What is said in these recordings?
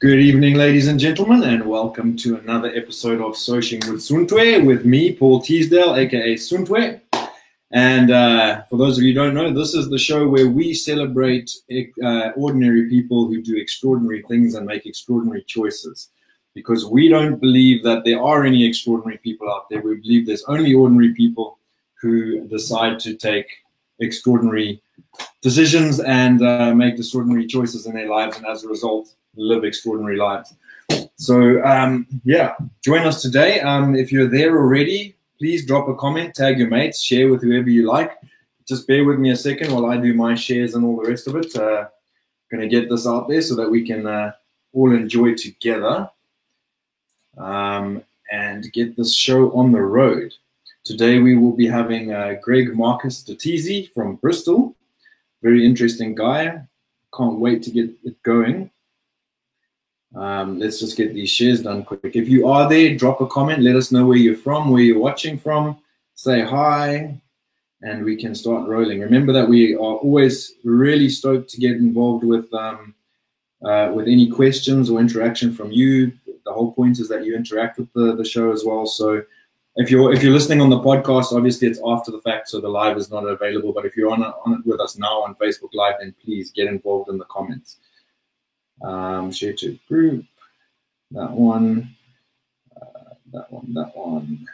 Good evening, ladies and gentlemen, and welcome to another episode of Searching with Suntwe with me, Paul Teasdale, aka Suntwe. And uh, for those of you who don't know, this is the show where we celebrate uh, ordinary people who do extraordinary things and make extraordinary choices. Because we don't believe that there are any extraordinary people out there. We believe there's only ordinary people who decide to take extraordinary decisions and uh, make extraordinary choices in their lives, and as a result, live extraordinary lives. So, um, yeah, join us today. Um, if you're there already, please drop a comment, tag your mates, share with whoever you like. Just bear with me a second while I do my shares and all the rest of it. Uh, going to get this out there so that we can uh, all enjoy together um, and get this show on the road. Today we will be having uh, Greg Marcus Datizi from Bristol. Very interesting guy. Can't wait to get it going. Um, let's just get these shares done quick. If you are there, drop a comment. Let us know where you're from, where you're watching from. Say hi, and we can start rolling. Remember that we are always really stoked to get involved with um, uh, with any questions or interaction from you. The whole point is that you interact with the, the show as well. So if you're if you're listening on the podcast, obviously it's after the fact, so the live is not available. But if you're on, on it with us now on Facebook Live, then please get involved in the comments. Um, share to group. That one. Uh, that one. That one.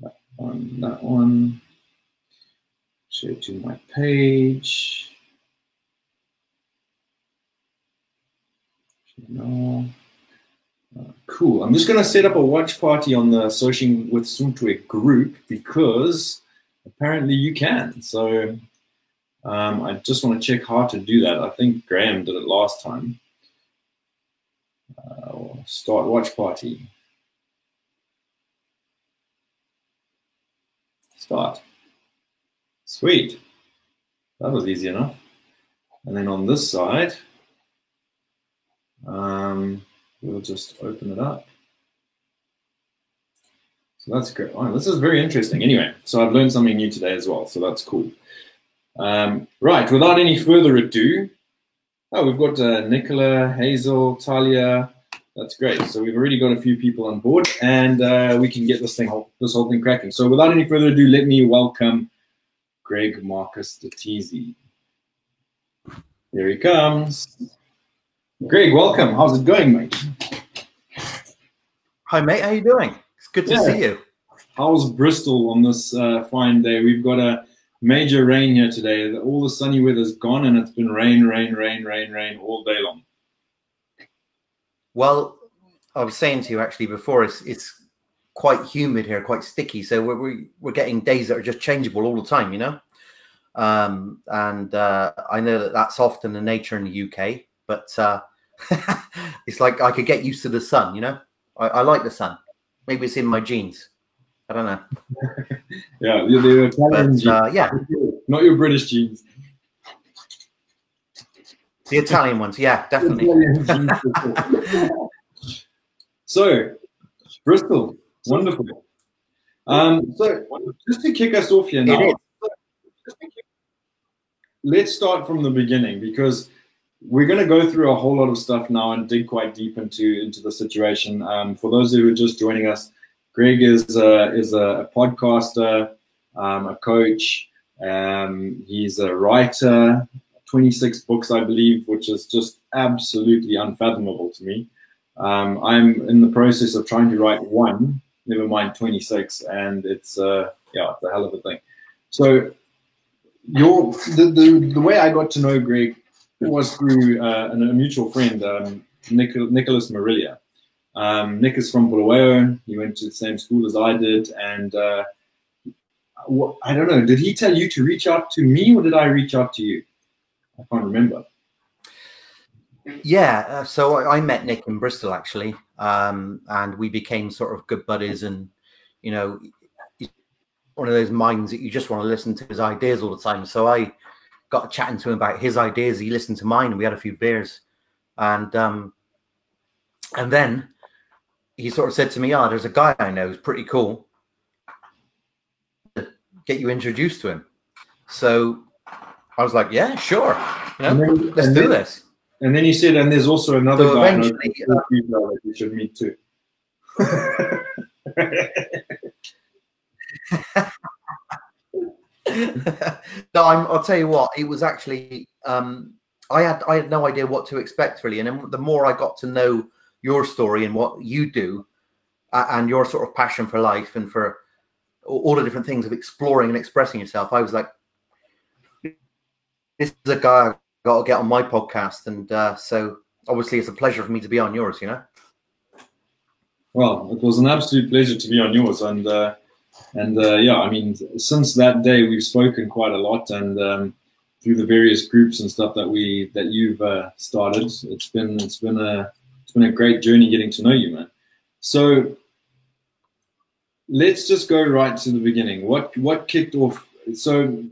That one. That one. Share to my page. No. Uh, cool. I'm just going to set up a watch party on the Searching with Suntwe group because apparently you can. So um, I just want to check how to do that. I think Graham did it last time. Uh, start watch party. Start. Sweet. That was easy enough. And then on this side, um, we'll just open it up. So that's great. Oh, this is very interesting. Anyway, so I've learned something new today as well. So that's cool. Um, right, without any further ado, oh, we've got uh, Nicola, Hazel, Talia. That's great. So we've already got a few people on board, and uh, we can get this thing, this whole thing cracking. So without any further ado, let me welcome Greg Marcus Datizi. Here he comes. Greg, welcome. How's it going, mate? Hi, mate. How are you doing? It's good to yeah. see you. How's Bristol on this uh, fine day? We've got a major rain here today. All the sunny weather's gone, and it's been rain, rain, rain, rain, rain all day long. Well, I was saying to you actually before, it's it's quite humid here, quite sticky. So we're we're getting days that are just changeable all the time, you know. Um, and uh, I know that that's often the nature in the UK, but uh, it's like I could get used to the sun, you know. I, I like the sun. Maybe it's in my genes. I don't know. yeah, the Italian but, uh, yeah, not your British genes. The Italian ones, yeah, definitely. so, Bristol, wonderful. Um, so, just to kick us off here now, let's start from the beginning because we're going to go through a whole lot of stuff now and dig quite deep into into the situation. Um, for those who are just joining us, Greg is a, is a podcaster, um, a coach. Um, he's a writer, 26 books, I believe, which is just absolutely unfathomable to me. Um, I'm in the process of trying to write one, never mind 26, and it's uh, yeah, it's a hell of a thing. So, your the, the, the way I got to know Greg was through uh, a mutual friend, um, Nicholas Marilia. Um, Nick is from Bulawayo. He went to the same school as I did, and uh, I don't know. Did he tell you to reach out to me, or did I reach out to you? I can't remember. Yeah, uh, so I, I, met Nick in Bristol actually, um, and we became sort of good buddies. And you know, one of those minds that you just want to listen to his ideas all the time. So I got chatting to him about his ideas. He listened to mine, and we had a few beers. And um, and then he sort of said to me, "Ah, oh, there's a guy I know who's pretty cool. Get you introduced to him." So I was like, "Yeah, sure. You know, then, let's do then, this." And then he said, and there's also another So guy I know eventually, called that you should meet too. no, I'm, I'll tell you what. It was actually um, I had I had no idea what to expect really, and then the more I got to know your story and what you do, and your sort of passion for life and for all, all the different things of exploring and expressing yourself, I was like, this is a guy I got to get on my podcast, and uh, so obviously it's a pleasure for me to be on yours. You know. Well, it was an absolute pleasure to be on yours, and uh, and uh, yeah, I mean, since that day we've spoken quite a lot, and um, through the various groups and stuff that we that you've uh, started, it's been it's been a it's been a great journey getting to know you, man. So let's just go right to the beginning. What what kicked off? So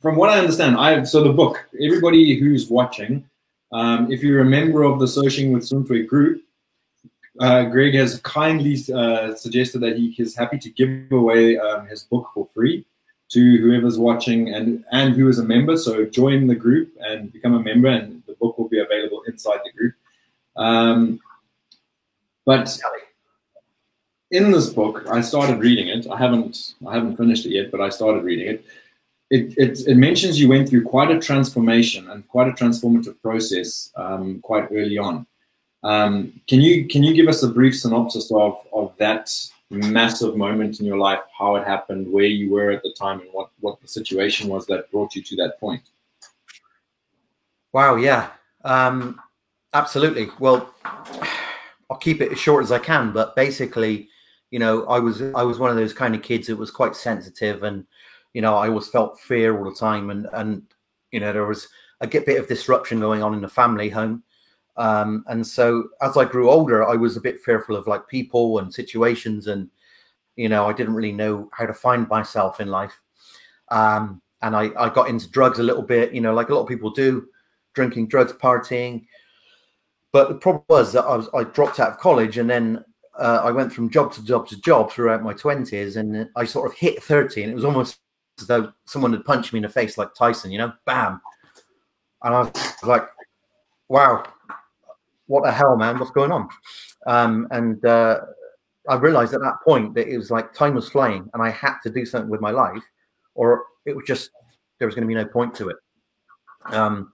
from what I understand, I so the book. Everybody who's watching, um, if you're a member of the Searching with Suntwe group, uh, Greg has kindly uh, suggested that he is happy to give away um, his book for free to whoever's watching and and who is a member. So join the group and become a member, and the book will be available inside the group. Um, but in this book, I started reading it. I haven't I haven't finished it yet, but I started reading it. It, it, it mentions you went through quite a transformation and quite a transformative process um, quite early on. Um, can you can you give us a brief synopsis of, of that massive moment in your life, how it happened, where you were at the time, and what, what the situation was that brought you to that point? Wow, yeah, um, absolutely. Well, I'll keep it as short as I can, but basically, you know, I was I was one of those kind of kids that was quite sensitive, and you know, I always felt fear all the time, and and you know, there was a bit of disruption going on in the family home. Um, and so as I grew older, I was a bit fearful of like people and situations, and you know, I didn't really know how to find myself in life. Um, and I, I got into drugs a little bit, you know, like a lot of people do, drinking, drugs, partying. But the problem was that I was I dropped out of college, and then uh, I went from job to job to job throughout my twenties, and I sort of hit thirty, and it was almost as though someone had punched me in the face like Tyson, you know, bam. And I was like, wow, what the hell, man? What's going on? Um, and uh, I realized at that point that it was like time was flying and I had to do something with my life, or it was just, there was going to be no point to it. Um,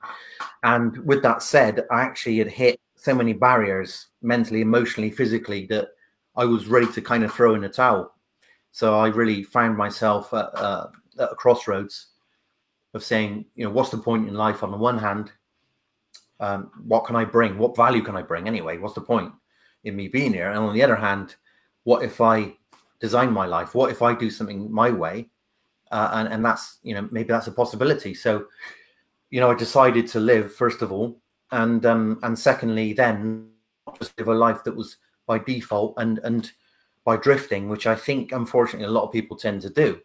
and with that said, I actually had hit so many barriers mentally, emotionally, physically that I was ready to kind of throw in a towel. So I really found myself at, uh, at a crossroads of saying, you know, what's the point in life on the one hand? um, what can I bring? What value can I bring anyway? What's the point in me being here? And on the other hand, what if I design my life? What if I do something my way? Uh, and and that's you know maybe that's a possibility. So, you know, I decided to live first of all, and um, and secondly, then just live a life that was by default and and by drifting, which I think unfortunately a lot of people tend to do.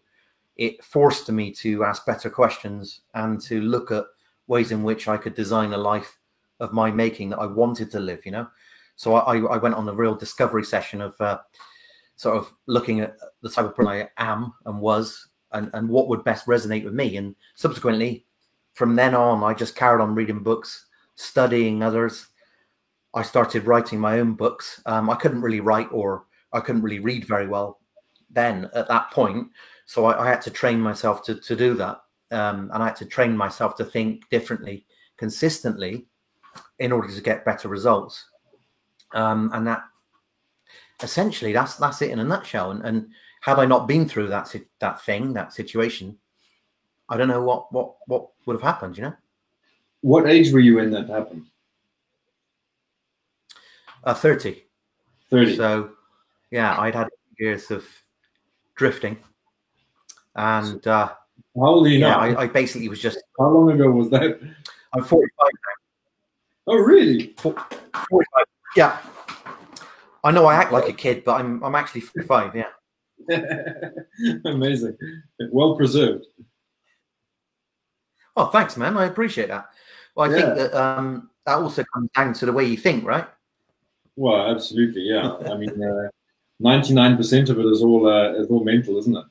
It forced me to ask better questions and to look at ways in which I could design a life of my making that I wanted to live, you know. So I, I went on a real discovery session of uh, sort of looking at the type of person I am and was, and, and what would best resonate with me. And subsequently, from then on, I just carried on reading books, studying others. I started writing my own books. Um, I couldn't really write or I couldn't really read very well then at that point. So I, I had to train myself to, to do that. Um, and I had to train myself to think differently consistently in order to get better results. Um, and that essentially that's that's it in a nutshell. And, and had I not been through that that thing, that situation, I don't know what what what would have happened. You know. What age were you in that happened? Uh, Thirty. Thirty. So, yeah, I'd had years of drifting, and uh, how old are you yeah, now? I, I basically was just. How long ago was that? I'm 45 now. Oh, really? 45. Yeah. I know I act like a kid, but I'm I'm actually 45. Yeah. Amazing. Well preserved. Oh, thanks, man. I appreciate that. Well, I Yeah. think that um, that also comes down to the way you think, right? Well, absolutely, yeah. I mean, ninety-nine percent of it is all uh, is all mental, isn't it?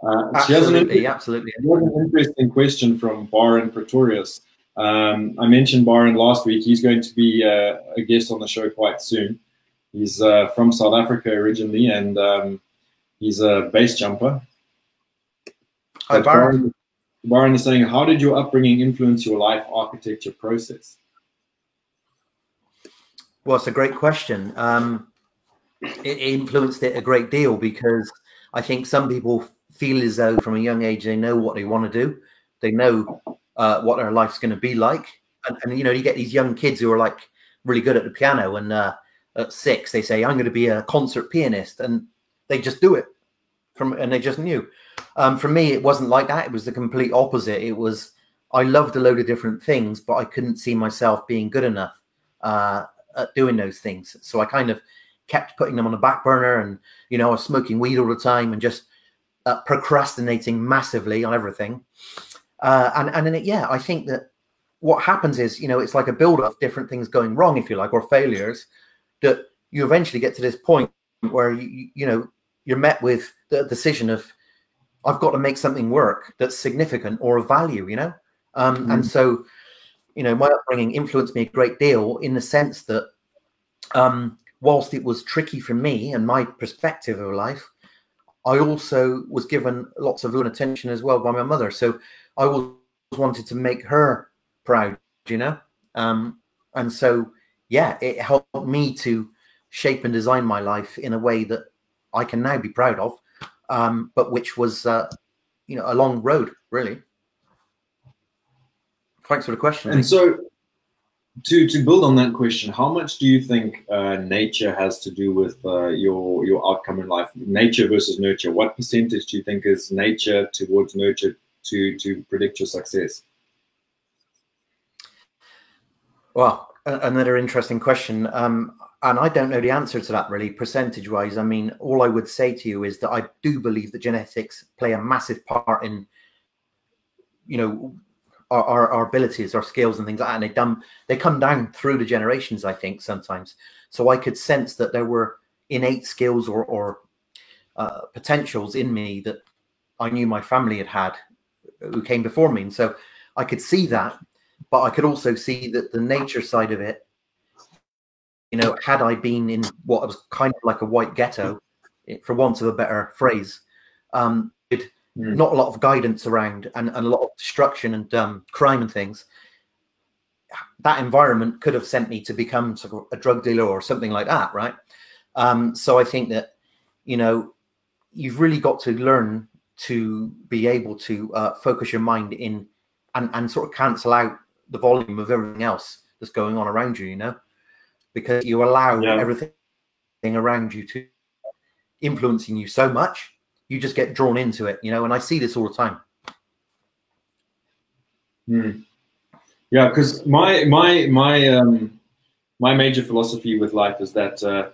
Uh, she has an Absolutely, absolutely. an interesting question from Byron Pretorius. Um, I mentioned Byron last week. He's going to be uh, a guest on the show quite soon. He's uh, from South Africa originally, and um, he's a base jumper. Hi, Byron. Byron is saying, "How did your upbringing influence your life architecture process?" Well, it's a great question. Um, it influenced it a great deal because I think some people feel as though from a young age they know what they want to do, they know uh, what their life's going to be like, and, and, you know you get these young kids who are like really good at the piano, and uh, at six they say I'm going to be a concert pianist, and they just do it from and they just knew. Um, for me, it wasn't like that. It was the complete opposite. It was I loved a load of different things, but I couldn't see myself being good enough uh, at doing those things. So I kind of kept putting them on the back burner, and you know, I was smoking weed all the time and just uh, procrastinating massively on everything. Uh, and and it, yeah, I think that what happens is you know it's like a build of different things going wrong, if you like, or failures that you eventually get to this point where you you know you're met with the decision of I've got to make something work that's significant or of value, you know. Um, mm. And so, you know, my upbringing influenced me a great deal in the sense that um, whilst it was tricky for me and my perspective of life, I also was given lots of love and attention as well by my mother. So I always wanted to make her proud, you know? Um, and so, yeah, it helped me to shape and design my life in a way that I can now be proud of, um, but which was, uh, you know, a long road, really. Thanks for the question. And so, to to build on that question, how much do you think uh, nature has to do with uh, your your outcome in life? Nature versus nurture. What percentage do you think is nature towards nurture to to predict your success? Well, another interesting question, um, and I don't know the answer to that really, percentage wise. I mean, all I would say to you is that I do believe that genetics play a massive part in, you know, our, our, our, abilities, our skills, and things like that. And they done they come down through the generations. I think sometimes. So I could sense that there were innate skills or, or uh, potentials in me that I knew my family had had, who came before me, and so I could see that. But I could also see that the nature side of it. You know, had I been in what was kind of like a white ghetto, for want of a better phrase, um, it mm. not a lot of guidance around and, and a lot of destruction and um, crime and things that environment could have sent me to become sort of a drug dealer or something like that right um, so i think that you know you've really got to learn to be able to uh, focus your mind in and, and sort of cancel out the volume of everything else that's going on around you you know because you allow yeah. everything around you to influencing you so much you just get drawn into it, you know. And I see this all the time. Hmm. Yeah, because my my my um, my major philosophy with life is that uh,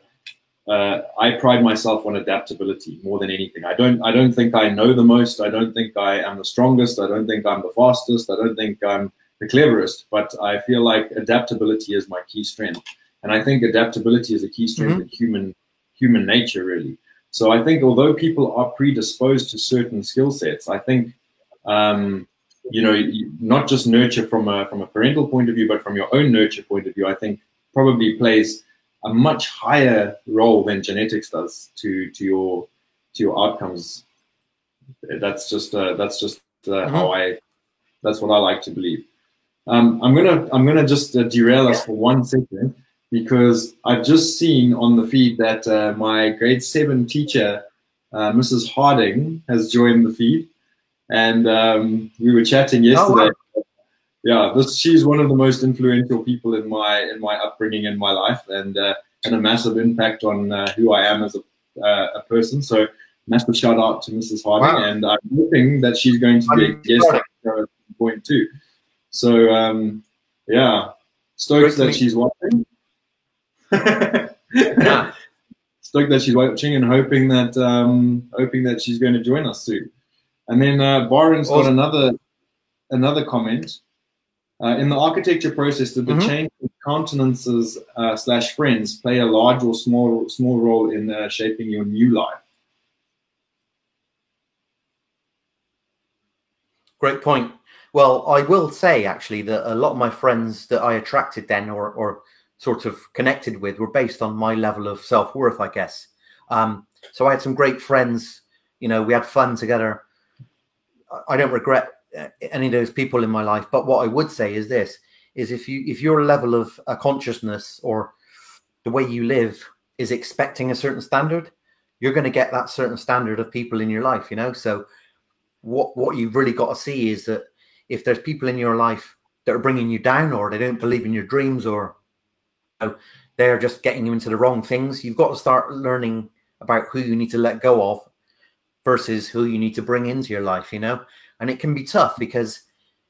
uh, I pride myself on adaptability more than anything. I don't I don't think I know the most. I don't think I am the strongest. I don't think I'm the fastest. I don't think I'm the cleverest. But I feel like adaptability is my key strength, and I think adaptability is a key strength mm-hmm. in human human nature, really. So I think although people are predisposed to certain skill sets, I think um, you know not just nurture from a from a parental point of view, but from your own nurture point of view, I think probably plays a much higher role than genetics does to to your to your outcomes. That's just uh, that's just uh, mm-hmm. how I that's what I like to believe. Um, I'm gonna I'm gonna just uh, derail us for one second because I've just seen on the feed that uh, my grade seven teacher, uh, Mrs. Harding, has joined the feed, and um, we were chatting yesterday. Oh, wow. Yeah, this, she's one of the most influential people in my in my upbringing in my life, and uh, had a massive impact on uh, who I am as a, uh, a person. So, massive shout out to Mrs. Harding, wow. and I'm hoping that she's going to be a guest at some point too. So, um, yeah, stoked that she's watching yeah. Stoked that she's watching and hoping that um, hoping that she's going to join us soon. And then uh, Byron's awesome. got another another comment. Uh, in the architecture process, did the mm-hmm. change of countenances uh, slash friends play a large or small small role in uh, shaping your new life? Great point. Well, I will say actually that a lot of my friends that I attracted then or, or sort of connected with were based on my level of self worth, I guess. Um, so I had some great friends. You know, we had fun together. I don't regret uh, any of those people in my life, but what I would say is this: is if you if your level of uh, consciousness or the way you live is expecting a certain standard, you're going to get that certain standard of people in your life. You know, so what what you've really got to see is that if there's people in your life that are bringing you down or they don't believe in your dreams or they're just getting you into the wrong things. You've got to start learning about who you need to let go of versus who you need to bring into your life you know? And it can be tough because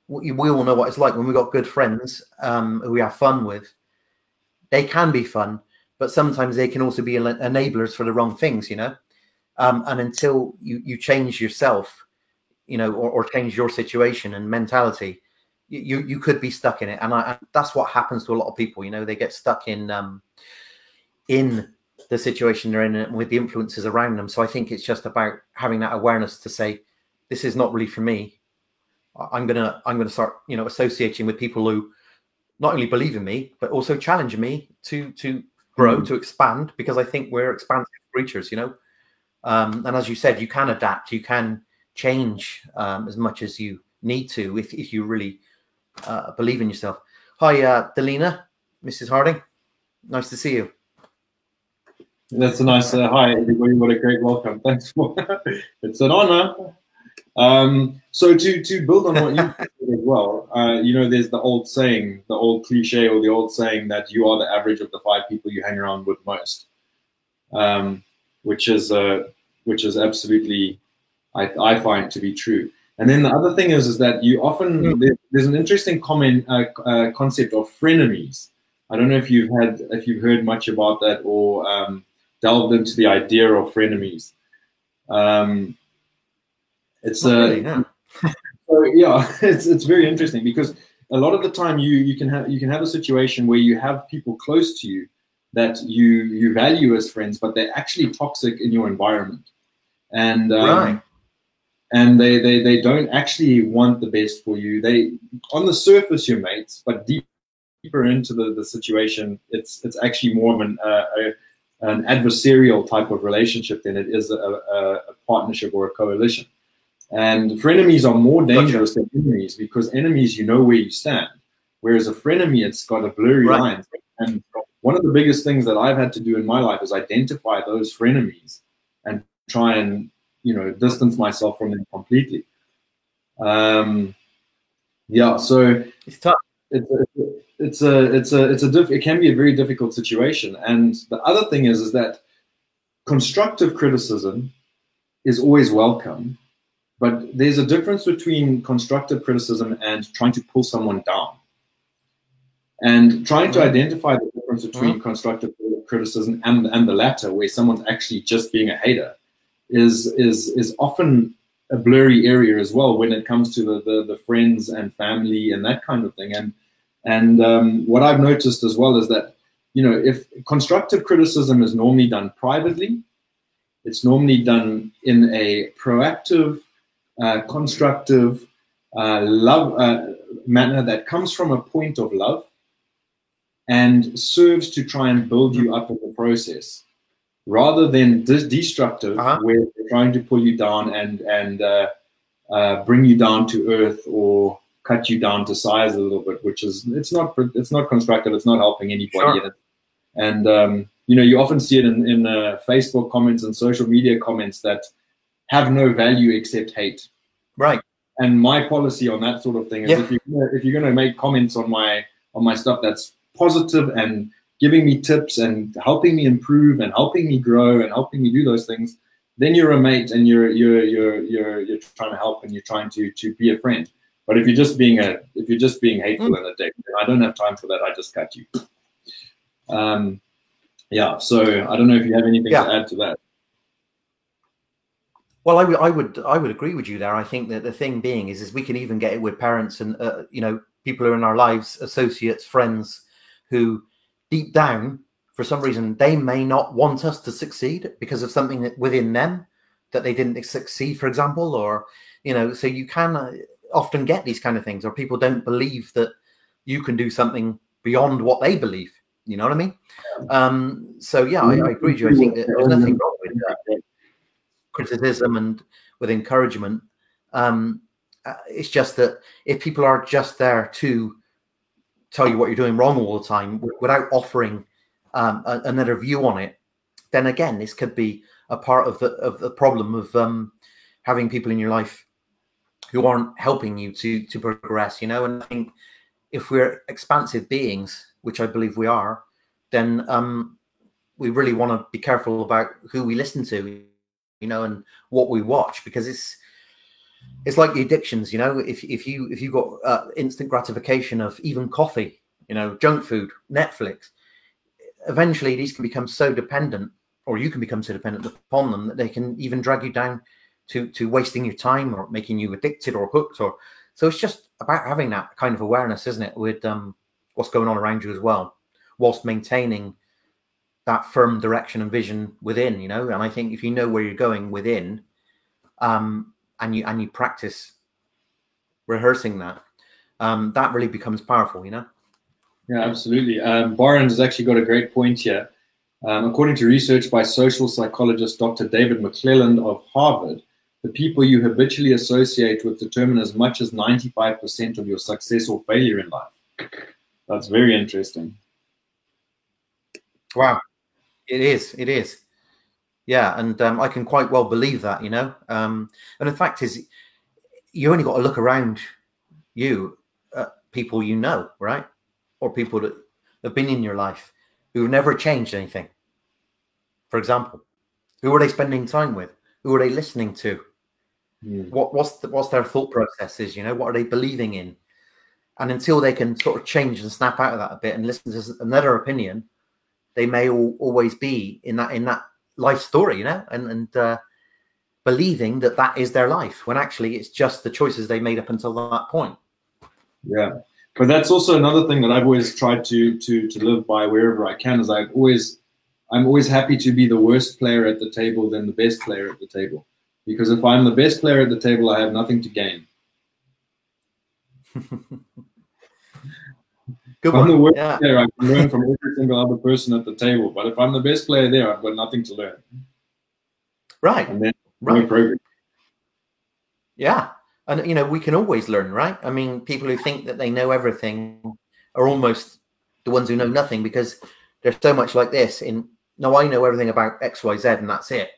we, all know what it's like when we've got good friends um, who we have fun with. They can be fun but sometimes they can also be enablers for the wrong things you know? Um, and until you you change yourself you know, or, or change your situation and mentality, you you could be stuck in it. And I, that's what happens to a lot of people. You know, they get stuck in um, in the situation they're in and with the influences around them. So I think it's just about having that awareness to say, this is not really for me. I'm gonna I'm gonna start you know associating with people who not only believe in me but also challenge me to to grow mm. to expand because I think we're expansive creatures. You know, um, and as you said, you can adapt. You can change um, as much as you need to if, if you really uh, believe in yourself. Hi, uh, Delina, Mrs. Harding. Nice to see you. That's a nice uh, hi, everybody. What a great welcome. Thanks for it's an honor. Um, so to to build on what you said as well, uh, you know, there's the old saying, the old cliche, or the old saying that you are the average of the five people you hang around with most, um, which is uh, which is absolutely I, I find to be true. And then the other thing is, is that you often mm. there's an interesting comment uh, uh, concept of frenemies. I don't know if you've had if you've heard much about that or um, delved into the idea of frenemies. Um, it's a really, yeah. so yeah, it's it's very interesting because a lot of the time you you can have you can have a situation where you have people close to you that you you value as friends, but they're actually toxic in your environment. And um, right and they, they, they don't actually want the best for you. They on the surface you're mates, but deep, deeper into the, the situation, it's it's actually more of an uh, a, an adversarial type of relationship than it is a, a, a, partnership or a coalition. And frenemies are more dangerous gotcha. than enemies because enemies you know where you stand, whereas a frenemy it's got a blurry right. line. And one of the biggest things that I've had to do in my life is identify those frenemies and try and you know distance myself from them completely. Um, yeah, so it's tough. It's a, it's a it's a it's a diff, it can be a very difficult situation. And the other thing is is that constructive criticism is always welcome, but there's a difference between constructive criticism and trying to pull someone down. And trying to identify the difference between mm-hmm. constructive criticism and, and the latter, where someone's actually just being a hater, is is is often a blurry area as well when it comes to the, the, the friends and family and that kind of thing. And and um, what I've noticed as well is that you know if constructive criticism is normally done privately, it's normally done in a proactive, uh, constructive, uh, love uh, manner that comes from a point of love and serves to try and build you up in the process rather than de- destructive, uh-huh. where they're trying to pull you down and and uh, uh, bring you down to earth or cut you down to size a little bit, which is it's not it's not constructive. It's not helping anybody. Sure. And um, you know, you often see it in, in uh, Facebook comments and social media comments that have no value except hate. Right. And my policy on that sort of thing is yeah. if you if you're going to make comments on my on my stuff that's positive and giving me tips and helping me improve and helping me grow and helping me do those things, then you're a mate and you're you're you're you're you're trying to help and you're trying to to be a friend. But if you're just being a if you're just being hateful mm. and a dick, I don't have time for that. I just cut you. Um, yeah. So I don't know if you have anything yeah. to add to that. Well, I would, I would, I would agree with you there. I think that the thing being is, is we can even get it with parents and uh, you know people who are in our lives, associates, friends, who deep down, for some reason, they may not want us to succeed because of something within them that they didn't succeed, for example, or you know. So you can, uh, often get these kind of things, or people don't believe that you can do something beyond what they believe. You know what I mean? Um, so yeah, I, I, agree with you. I think that there's nothing wrong with uh, criticism and with encouragement. Um, uh, it's just that if people are just there to tell you what you're doing wrong all the time without offering um, a, another view on it, then again, this could be a part of the of the problem of um, having people in your life who aren't helping you to to progress. You know, and I think if we're expansive beings, which I believe we are, then um, we really want to be careful about who we listen to, you know, and what we watch because it's it's like the addictions, you know. If if you if you got uh, instant gratification of even coffee, you know, junk food, Netflix, eventually these can become so dependent, or you can become so dependent upon them that they can even drag you down to to wasting your time or making you addicted or hooked. Or so it's just about having that kind of awareness, isn't it, with um, what's going on around you as well, whilst maintaining that firm direction and vision within. You know, and I think if you know where you're going within. Um, and you and you practice rehearsing that, um, that really becomes powerful, you know? Yeah, absolutely. Um, has actually got a great point here. Um, according to research by social psychologist Dr. David McClelland of Harvard, the people you habitually associate with determine as much as 95% of your success or failure in life. That's very interesting. Wow. It is. It is. Yeah, and um, I can quite well believe that, you know. Um, and the fact is, you only got to look around you, uh, people you know, right, or people that have been in your life who've never changed anything. For example, who are they spending time with? Who are they listening to? Mm. What what's the, what's their thought processes? You know, what are they believing in? And until they can sort of change and snap out of that a bit and listen to another opinion, they may all, always be in that in that life story, you know, and and uh, believing that that is their life when actually it's just the choices they made up until that point. Yeah, but that's also another thing that I've always tried to to to live by wherever I can. Is I've always I'm always happy to be the worst player at the table than the best player at the table, because if I'm the best player at the table, I have nothing to gain. Good I'm the worst yeah. player, I can learn from every single other person at the table. But if I'm the best player there, I've got nothing to learn. Right. And then right. no progress. Yeah. And you know, we can always learn, right? I mean, people who think that they know everything are almost the ones who know nothing because there's so much like this in no, I know everything about XYZ and that's it.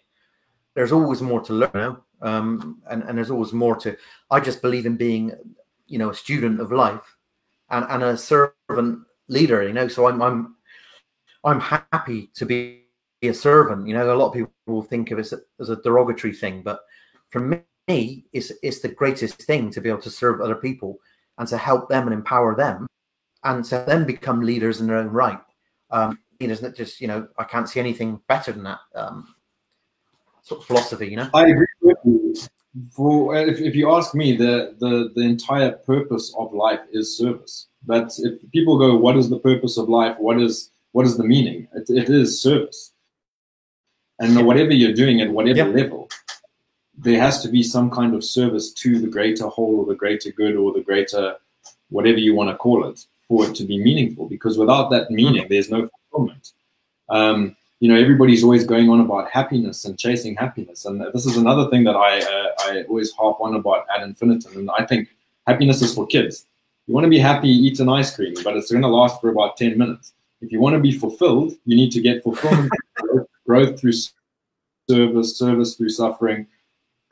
There's always more to learn. Um, and, and there's always more to I just believe in being, you know, a student of life and, and a servant leader, you know. So I'm I'm I'm happy to be a servant. You know, a lot of people will think of it as a, as a derogatory thing, but for me, it's it's the greatest thing to be able to serve other people and to help them and empower them, and to then become leaders in their own right. Um, leaders that just you know, I can't see anything better than that um, sort of philosophy. You know, I agree with you for if, if you ask me, the, the the entire purpose of life is service. But if people go, what is the purpose of life? What is what is the meaning? it, it is service. And whatever you're doing at whatever level, there has to be some kind of service to the greater whole or the greater good or the greater whatever you want to call it for it to be meaningful. Because without that meaning, mm-hmm. there's no fulfillment. Um, you know everybody's always going on about happiness and chasing happiness and this is another thing that i uh, i always harp on about ad infinitum and i think happiness is for kids you want to be happy eat an ice cream but it's going to last for about 10 minutes. If you want to be fulfilled you need to get fulfillment growth through service service through suffering.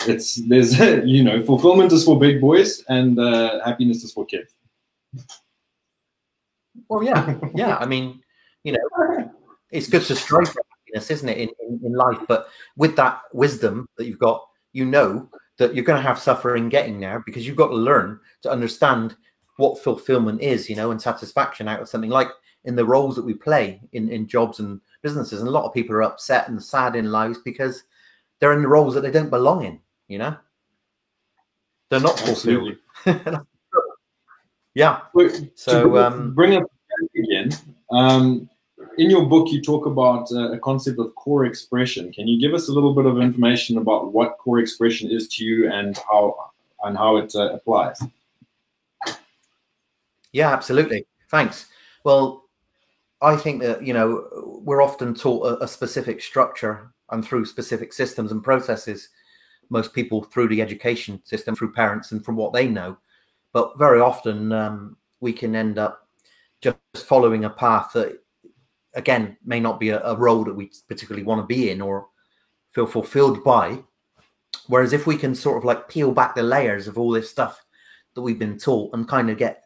It's there's you know fulfillment is for big boys and uh, happiness is for kids. Well yeah yeah i mean you know it's good to strive for happiness, isn't it, in, in, in life? But with that wisdom that you've got, you know that you're going to have suffering getting there because you've got to learn to understand what fulfillment is, you know, and satisfaction out of something like in the roles that we play in, in jobs and businesses. And a lot of people are upset and sad in lives because they're in the roles that they don't belong in, you know? They're not fulfilled. yeah. So, um, bring up again. Um, in your book, you talk about uh, a concept of core expression. Can you give us a little bit of information about what core expression is to you and how and how it uh, applies. Yeah, absolutely. Thanks. Well, I think that you know we're often taught a, a specific structure and through specific systems and processes. Most people through the education system, through parents, and from what they know. But very often um, we can end up just following a path that, again, may not be a, a role that we particularly want to be in or feel fulfilled by. Whereas if we can sort of like peel back the layers of all this stuff that we've been taught and kind of get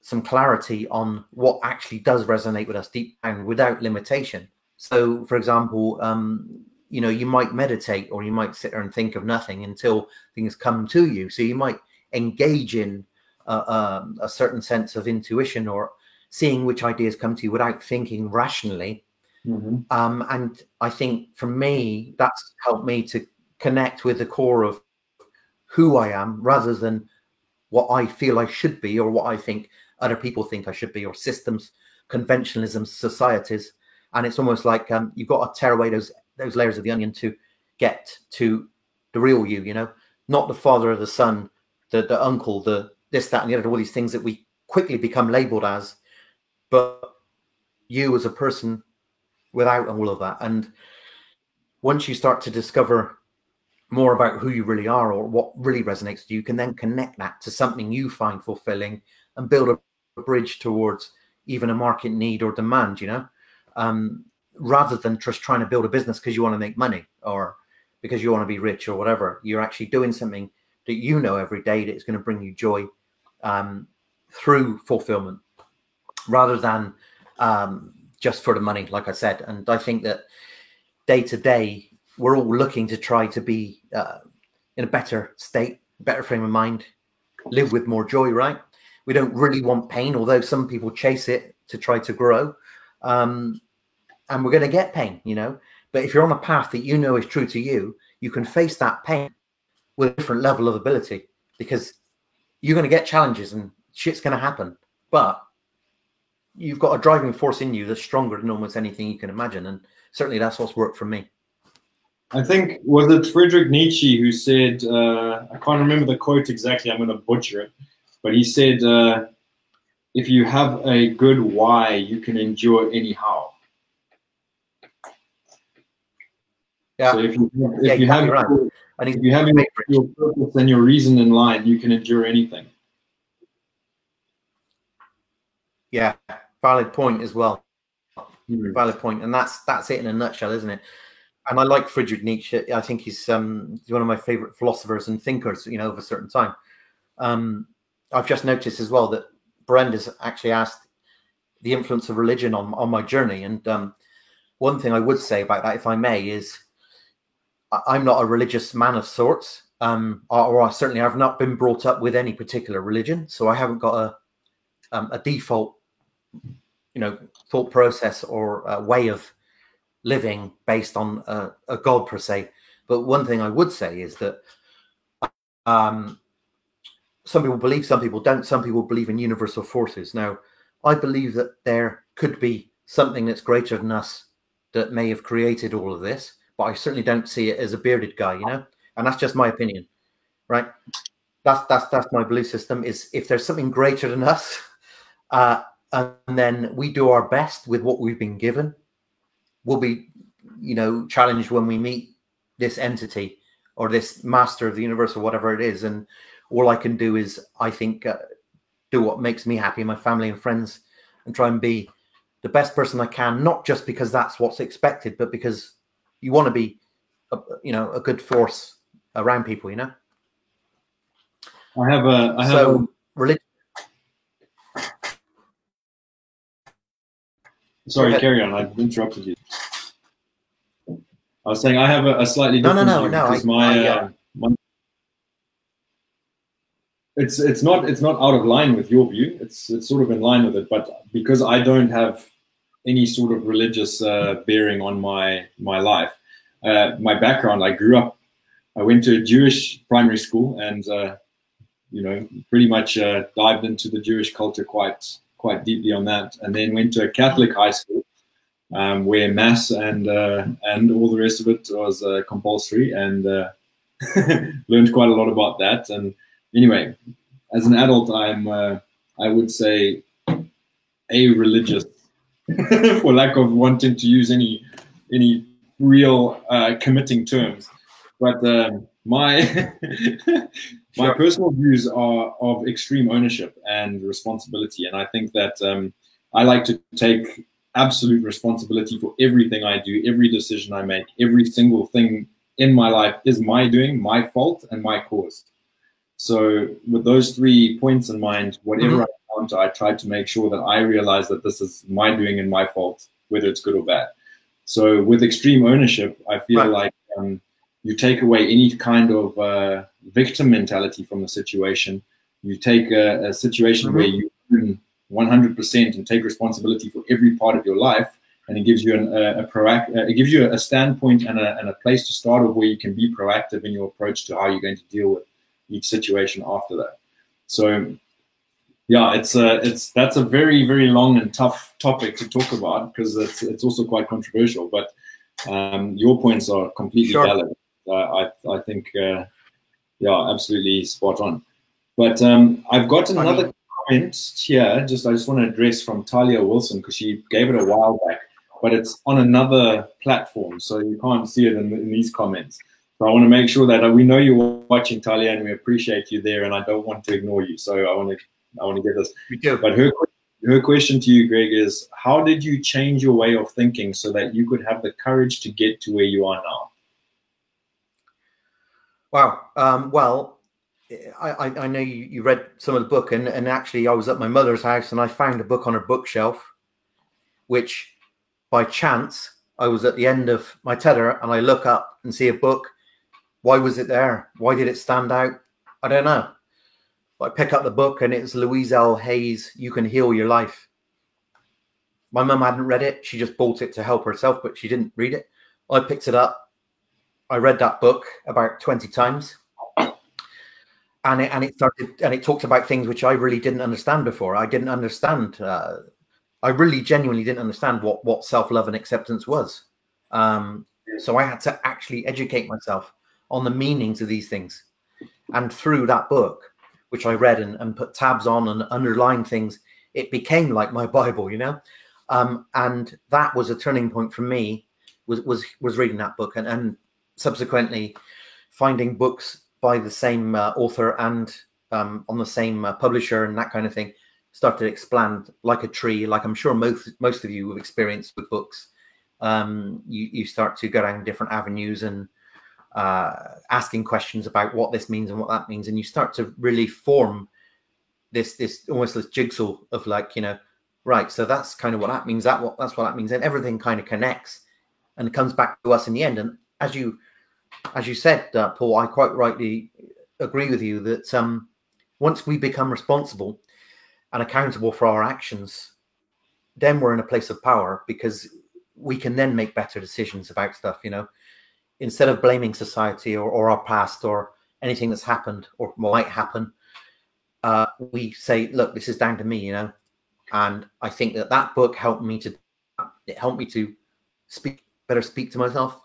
some clarity on what actually does resonate with us deep and without limitation. So, for example, um, you know, you might meditate or you might sit there and think of nothing until things come to you. So you might engage in uh, um, a certain sense of intuition or seeing which ideas come to you without thinking rationally. Mm-hmm. Um, and I think for me, that's helped me to connect with the core of who I am rather than what I feel I should be or what I think other people think I should be or systems, conventionalisms, societies. And it's almost like um, you've got to tear away those those layers of the onion to get to the real you, you know, not the father the son, the, the uncle, the this, that, and the other, all these things that we quickly become labeled as, but you as a person without all of that. And once you start to discover more about who you really are or what really resonates with you, you can then connect that to something you find fulfilling and build a bridge towards even a market need or demand, you know, um, rather than just trying to build a business because you want to make money or because you want to be rich or whatever. You're actually doing something that you know every day that is going to bring you joy um, through fulfillment rather than um, just for the money, like I said. And I think that day to day, we're all looking to try to be uh, in a better state, better frame of mind, live with more joy, right? We don't really want pain, although some people chase it to try to grow. Um, and we're going to get pain, you know. But if you're on a path that you know is true to you, you can face that pain with a different level of ability because you're going to get challenges and shit's going to happen. But you've got a driving force in you that's stronger than almost anything you can imagine. And certainly that's what's worked for me. I think, was it Friedrich Nietzsche who said, uh, I can't remember the quote exactly, I'm going to butcher it, but he said, uh, if you have a good why, you can endure anyhow. Yeah. So if you, if yeah, you have, right. If you have your, your purpose and your reason in line, you can endure anything. Yeah, valid point as well. Mm-hmm. Valid point, and that's that's it in a nutshell, isn't it? And I like Friedrich Nietzsche. I think he's um he's one of my favorite philosophers and thinkers. You know, of a certain time. Um, I've just noticed as well that Brenda's actually asked the influence of religion on on my journey, and um, one thing I would say about that, if I may, is I'm not a religious man of sorts, um, or, certainly I've not been brought up with any particular religion, so I haven't got a um, a default, you know, thought process or way of living based on a, a god per se. But one thing I would say is that um, some people believe, some people don't. Some people believe in universal forces. Now, I believe that there could be something that's greater than us that may have created all of this but I certainly don't see it as a bearded guy, you know. And that's just my opinion, right? That's that's that's my belief system. Is if there's something greater than us, uh, and then we do our best with what we've been given, we'll be, you know, challenged when we meet this entity or this master of the universe or whatever it is. And all I can do is, I think, uh, do what makes me happy, my family and friends, and try and be the best person I can, not just because that's what's expected, but because you want to be, a, you know, a good force around people. You know. I have a. I have so religion. Sorry, carry on. I interrupted you. I was saying I have a, a slightly different no, no, no, no. because I, my, I, uh, my it's it's not it's not out of line with your view. It's it's sort of in line with it, but because I don't have any sort of religious uh, bearing on my my life. Uh, my background, I grew up, I went to a Jewish primary school, and uh, you know, pretty much uh, dived into the Jewish culture quite quite deeply on that, and then went to a Catholic high school. Um, where mass and uh, and all the rest of it was uh, compulsory, and learned quite a lot about that. And anyway, as an adult, I'm uh, I would say a religious, for lack of wanting to use any any real uh, committing terms. But um, my my sure. personal views are of extreme ownership and responsibility, and I think that um, I like to take absolute responsibility for everything I do, every decision I make, every single thing in my life is my doing, my fault, and my cause. So, with those three points in mind, whatever mm-hmm. I encounter, I try to make sure that I realize that this is my doing and my fault, whether it's good or bad. So, with extreme ownership, I feel right. like um, you take away any kind of uh, victim mentality from the situation. You take a, a situation mm-hmm. where you own 100% and take responsibility for every part of your life and it gives you an, a, a proact, uh, it gives you a standpoint and a, and a place to start of where you can be proactive in your approach to how you're going to deal with each situation after that. So, yeah, it's a, it's that's a very very long and tough topic to talk about because it's it's also quite controversial. But um, your points are completely sure. valid. Uh, I I think uh, yeah, absolutely spot on. But um, I've got another comment here. Just I just want to address from Talia Wilson because she gave it a while back but it's on another platform, so you can't see it in, in these comments. So I want to make sure that uh, we know you're watching Talia and we appreciate you there, and I don't want to ignore you. So I want to I want to get this. We do. But her her question to you, Greg, is how did you change your way of thinking so that you could have the courage to get to where you are now? Wow. Um, well, I, I know you, you read some of the book, and, and actually, I was at my mother's house and I found a book on her bookshelf, which by chance, I was at the end of my tether and I look up and see a book. Why was it there? Why did it stand out? I don't know. But I pick up the book and it's Louise L. Hayes, You Can Heal Your Life. My mum hadn't read it. She just bought it to help herself, but she didn't read it. I picked it up. I read that book about 20 times. And it, and it started and it talked about things which I really didn't understand before. I didn't understand uh, I really genuinely didn't understand what what self love and acceptance was. Um, so I had to actually educate myself on the meanings of these things. And through that book, which I read and, and put tabs on and underlined things, it became like my Bible, you know. Um, and that was a turning point for me. Was was was reading that book and and subsequently finding books by the same uh, author and um, on the same uh, publisher and that kind of thing started to expand like a tree, like I'm sure most most of you have experienced with books. Um, you you start to go down different avenues and uh, asking questions about what this means and what that means, and you start to really form this this almost this jigsaw of like you know right. So that's kind of what that means. That what that's what that means, and everything kind of connects and it comes back to us in the end. And as you as you said, uh, Paul, I quite rightly agree with you that um, once we become responsible and accountable for our actions, then we're in a place of power because we can then make better decisions about stuff, you know, instead of blaming society or, or our past or anything that's happened or might happen. Uh, we say, look, this is down to me, you know, and I think that that book helped me to it helped me to speak better, speak to myself,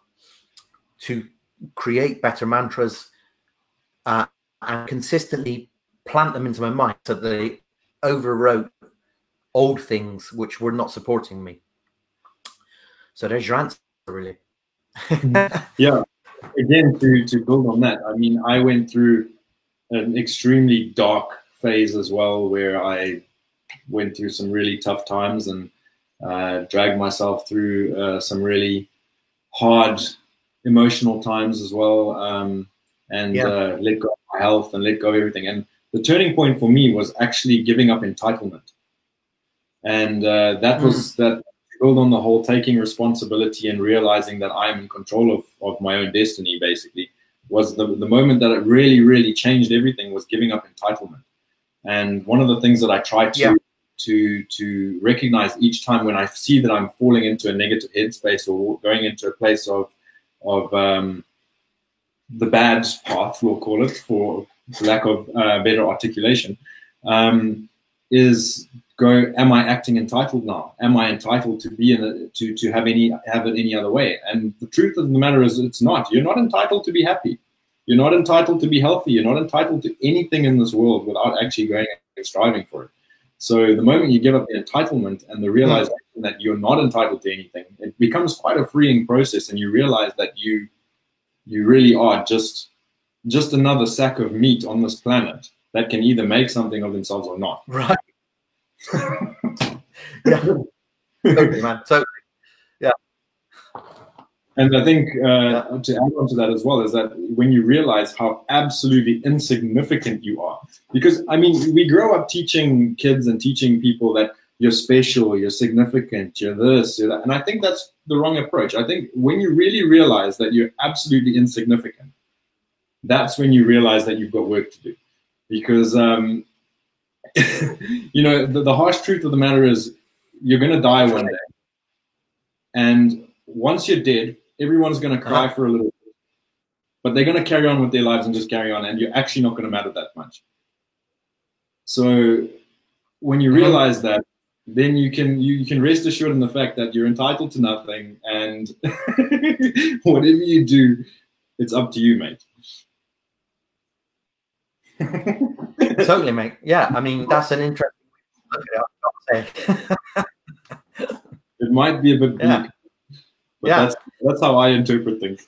to create better mantras, uh, and consistently plant them into my mind so they overwrote old things which were not supporting me. So there's your answer, really. yeah. Again, to, to build on that, I mean, I went through an extremely dark phase as well where I went through some really tough times and uh, dragged myself through uh, some really hard emotional times as well um, and yeah. uh, let go of my health and let go of everything. And the turning point for me was actually giving up entitlement, and uh, that was mm. that build on the whole taking responsibility and realizing that I am in control of, of my own destiny. Basically, was the the moment that it really really changed everything was giving up entitlement, and one of the things that I try to yeah. to to recognize each time when I see that I'm falling into a negative headspace or going into a place of of um, the bad path, we'll call it, for lack of uh, better articulation, um, is go. Am I acting entitled now? Am I entitled to be in a, to to have any have it any other way? And the truth of the matter is, it's not. You're not entitled to be happy. You're not entitled to be healthy. You're not entitled to anything in this world without actually going and striving for it. So the moment you give up the entitlement and the realization mm. that you're not entitled to anything, it becomes quite a freeing process, and you realize that you you really are just just another sack of meat on this planet that can either make something of themselves or not. Right. Yeah. totally, man. Totally. Yeah. And I think uh, yeah. to add on to that as well is that when you realize how absolutely insignificant you are, because I mean, we grow up teaching kids and teaching people that you're special, you're significant, you're this, you're that. And I think that's the wrong approach. I think when you really realize that you're absolutely insignificant, that's when you realize that you've got work to do. Because, um, you know, the, the harsh truth of the matter is you're going to die one day. And once you're dead, everyone's going to cry uh-huh. for a little bit. But they're going to carry on with their lives and just carry on. And you're actually not going to matter that much. So when you uh-huh. realize that, then you can you, you can rest assured in the fact that you're entitled to nothing and whatever you do, it's up to you, mate. totally, mate. Yeah, I mean that's an interesting look at it. it might be a bit bleak, yeah. but yeah. that's that's how I interpret things.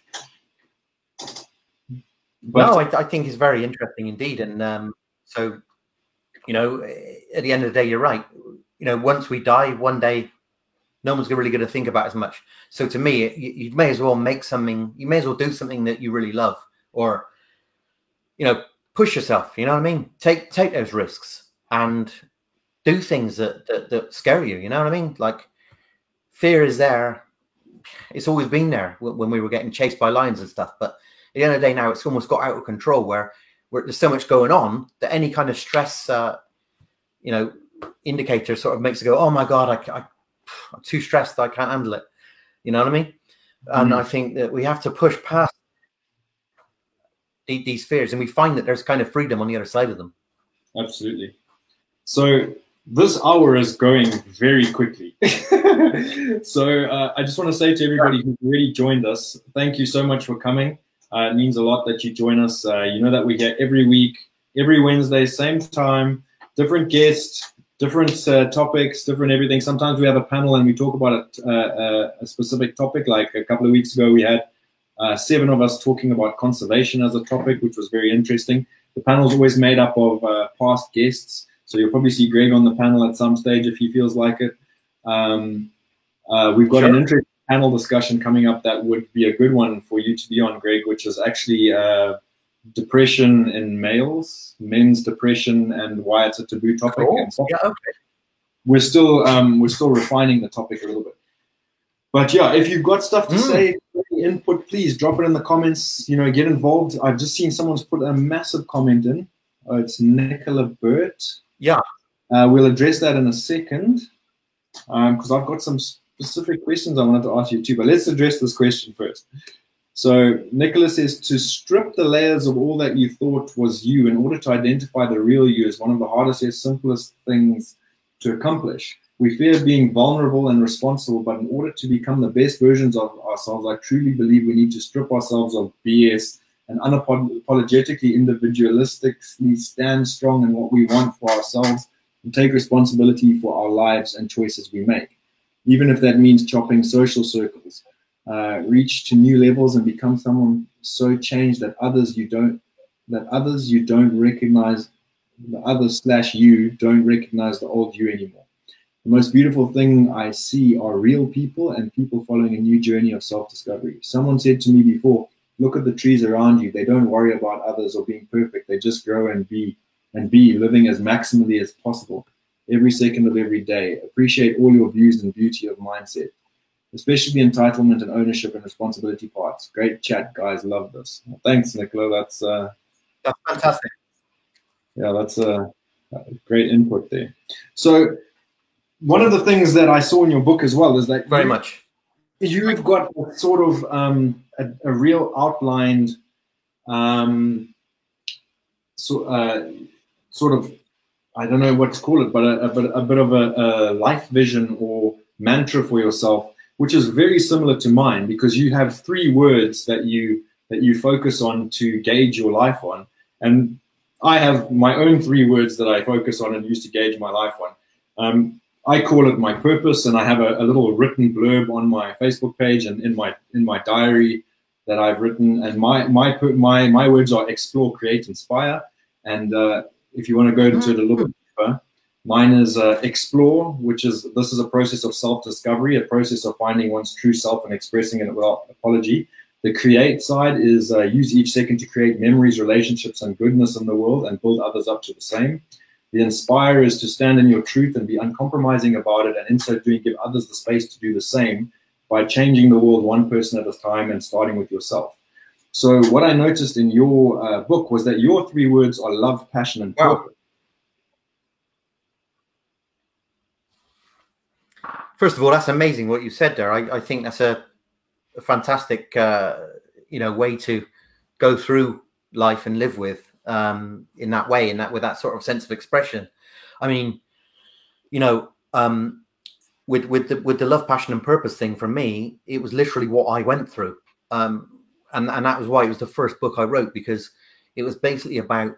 But, no, I, I, think it's very interesting indeed, and um, so you know, at the end of the day, you're right. You know, once we die, one day, no one's really going to think about as much. So to me, you, you may as well make something. You may as well do something that you really love, or you know, push yourself. You know what I mean? Take take those risks and do things that, that, that scare you. You know what I mean? Like fear is there. It's always been there when we were getting chased by lions and stuff. But at the end of the day, now it's almost got out of control where where there's so much going on that any kind of stress, uh, you know, indicator sort of makes it go, oh my god, I, I, am too stressed, I can't handle it. You know what I mean? And mm. I think that we have to push past these fears, and we find that there's kind of freedom on the other side of them. Absolutely. So this hour is going very quickly. so uh, I just want to say to everybody who really joined us, thank you so much for coming. Uh, it means a lot that you join us. Uh, you know that we get every week, every Wednesday, same time, different guests, different uh, topics, different everything. Sometimes we have a panel and we talk about a, uh, a specific topic. Like a couple of weeks ago, we had uh, seven of us talking about conservation as a topic, which was very interesting. The panel is always made up of uh, past guests, so you'll probably see Greg on the panel at some stage if he feels like it. Um, uh, we've got sure. an interesting panel discussion coming up that would be a good one for you to be on, Greg, which is actually uh, depression in males, men's depression, and why it's a taboo topic. Cool. Yeah, okay. We're still um, we're still refining the topic a little bit. But yeah, if you've got stuff to mm. say, input, please drop it in the comments. You know, get involved. I've just seen someone's put a massive comment in. Uh, it's Nicola Burt. Yeah. Uh, we'll address that in a second because um, I've got some specific questions I wanted to ask you too. But let's address this question first. So Nicholas says to strip the layers of all that you thought was you in order to identify the real you is one of the hardest yet simplest things to accomplish. We fear being vulnerable and responsible, but in order to become the best versions of ourselves, I truly believe we need to strip ourselves of BS and unapologetically, individualistically stand strong in what we want for ourselves and take responsibility for our lives and choices we make. Even if that means chopping social circles, uh, reach to new levels and become someone so changed that others you don't that others you don't recognize the others slash you don't recognize the old you anymore. The most beautiful thing I see are real people and people following a new journey of self discovery. Someone said to me before, look at the trees around you. They don't worry about others or being perfect. They just grow and be and be living as maximally as possible every second of every day. Appreciate all your views and beauty of mindset, especially the entitlement and ownership and responsibility parts. Great chat, guys. Love this. Well, thanks, Nicola. That's uh, that's fantastic. Yeah, that's a, a great input there. So one of the things that I saw in your book as well is that very you, much you've got a sort of um, a, a, real outlined um, so, uh, sort of I don't know what to call it, but a, a, a bit of a, a, life vision or mantra for yourself, which is very similar to mine because you have three words that you that you focus on to gauge your life on. And I have my own three words that I focus on and use to gauge my life on. Um, I call it my purpose, and I have a, a, little written blurb on my Facebook page and in my in my diary that I've written. And my my my my words are explore, create, inspire. And uh, if you want to go into it a little bit deeper, mine is uh, explore, which is this is a process of self discovery, a process of finding one's true self and expressing it without apology. The create side is uh, use each second to create memories, relationships, and goodness in the world and build others up to the same. The inspire is to stand in your truth and be uncompromising about it, and in so doing, give others the space to do the same by changing the world one person at a time and starting with yourself. So, what I noticed in your uh, book was that your three words are love, passion, and purpose. First of all, that's amazing what you said there. I, I think that's a a fantastic uh, you know way to go through life and live with um, in that way, in that with that sort of sense of expression. I mean, you know, um, with with the with the love, passion, and purpose thing for me, it was literally what I went through, um, and and that was why it was the first book I wrote because it was basically about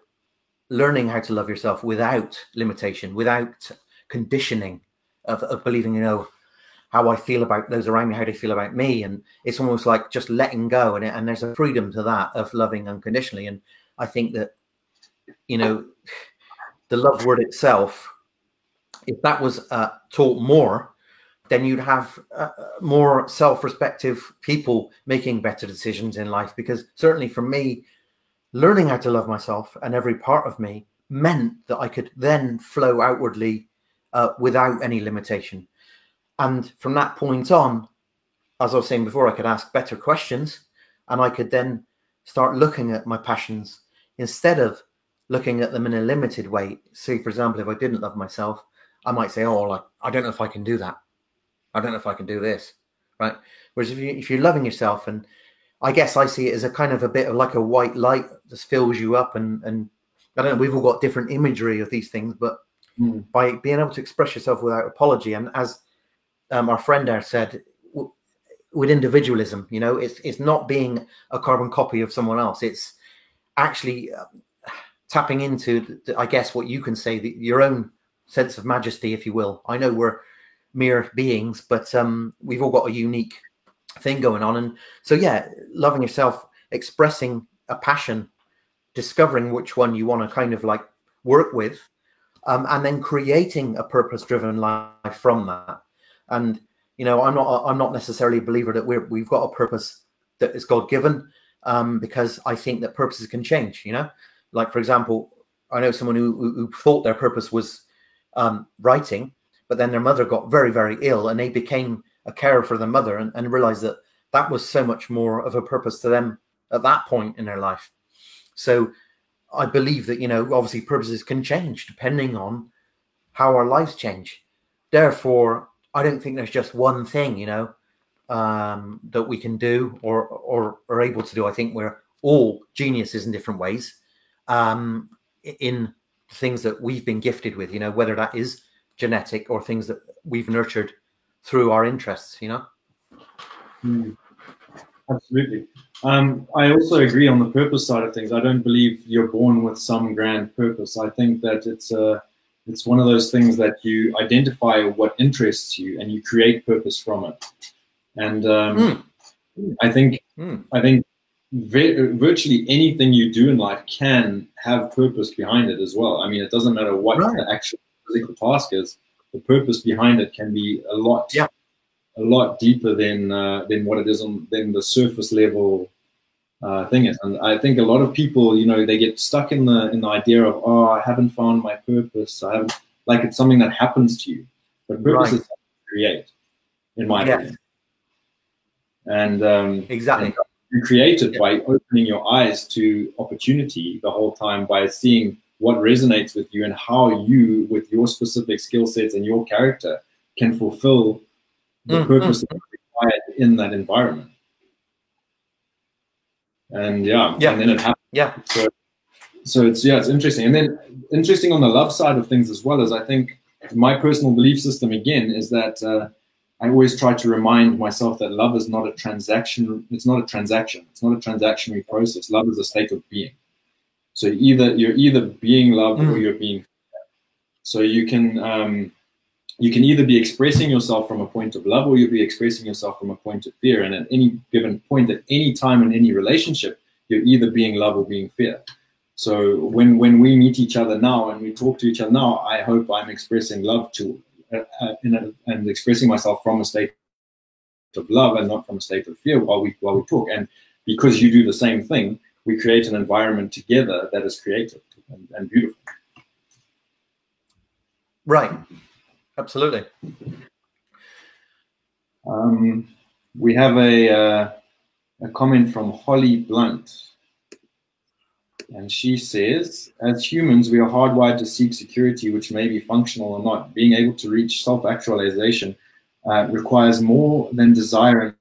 learning how to love yourself without limitation, without conditioning of, of believing, you know, how I feel about those around me, how they feel about me. And it's almost like just letting go. And, and there's a freedom to that of loving unconditionally. And I think that, you know, the love word itself, if that was uh, taught more, then you'd have uh, more self-respective people making better decisions in life. Because certainly for me, learning how to love myself and every part of me meant that I could then flow outwardly uh, without any limitation. And from that point on, as I was saying before, I could ask better questions and I could then start looking at my passions instead of looking at them in a limited way. See, for example, if I didn't love myself, I might say, oh, like, I don't know if I can do that. I don't know if I can do this. Right. Whereas if, you, if you're loving yourself, and I guess I see it as a kind of a bit of like a white light that fills you up. And, and I don't know, we've all got different imagery of these things, but mm. by being able to express yourself without apology, and as um, our friend there said, with individualism, you know, it's it's not being a carbon copy of someone else. It's actually uh, tapping into, I guess, what you can say, the, your own sense of majesty, if you will. I know we're mere beings, but um, we've all got a unique thing going on, and so yeah, loving yourself, expressing a passion, discovering which one you want to kind of like work with, um, and then creating a purpose-driven life from that. And you know, I'm not I'm not necessarily a believer that we're we've got a purpose that is God given, um, because I think that purposes can change. You know, like for example, I know someone who, who thought their purpose was um, writing, but then their mother got very very ill, and they became a carer for their mother, and, and realized that that was so much more of a purpose to them at that point in their life. So I believe that you know, obviously, purposes can change depending on how our lives change. Therefore, I don't think there's just one thing, you know, um, that we can do or or are able to do. I think we're all geniuses in different ways um, in things that we've been gifted with, you know, whether that is genetic or things that we've nurtured through our interests, you know. Mm, absolutely. Um, I also agree on the purpose side of things. I don't believe you're born with some grand purpose. I think that it's a it's one of those things that you identify what interests you and you create purpose from it. And um, mm. I think mm. I think virtually anything you do in life can have purpose behind it as well. I mean, it doesn't matter what right. the actual physical task is. The purpose behind it can be a lot, yeah. a lot deeper than uh, than what it is on than the surface level uh, thing is. And I think a lot of people, you know, they get stuck in the in the idea of, oh, I haven't found my purpose. I haven't like it's something that happens to you. But purpose right. is create, in my yeah. opinion. And um, exactly. And you create it yeah. by opening your eyes to opportunity the whole time by seeing what resonates with you and how you, with your specific skill sets and your character, can fulfill the mm, purpose mm, required in that environment and yeah, yeah, and then it happens. Yeah. So, so it's yeah, it's interesting, and then interesting on the love side of things as well. As I think my personal belief system again is that uh, I always try to remind myself that love is not a transaction. It's not a transaction. It's not a transactionary process. Love is a state of being. So either you're either being loved mm. or you're being. So you can um, you can either be expressing yourself from a point of love or you'll be expressing yourself from a point of fear. And at any given point, at any time in any relationship, you're either being love or being fear. So when when we meet each other now and we talk to each other now, I hope I'm expressing love to uh, uh, a, and expressing myself from a state of love and not from a state of fear while we while we talk. And because you do the same thing, we create an environment together that is creative and, and beautiful. Right. Absolutely. Um, we have a uh, a comment from Holly Blunt. And she says, as humans, we are hardwired to seek security, which may be functional or not. Being able to reach self actualization uh, requires more than desire and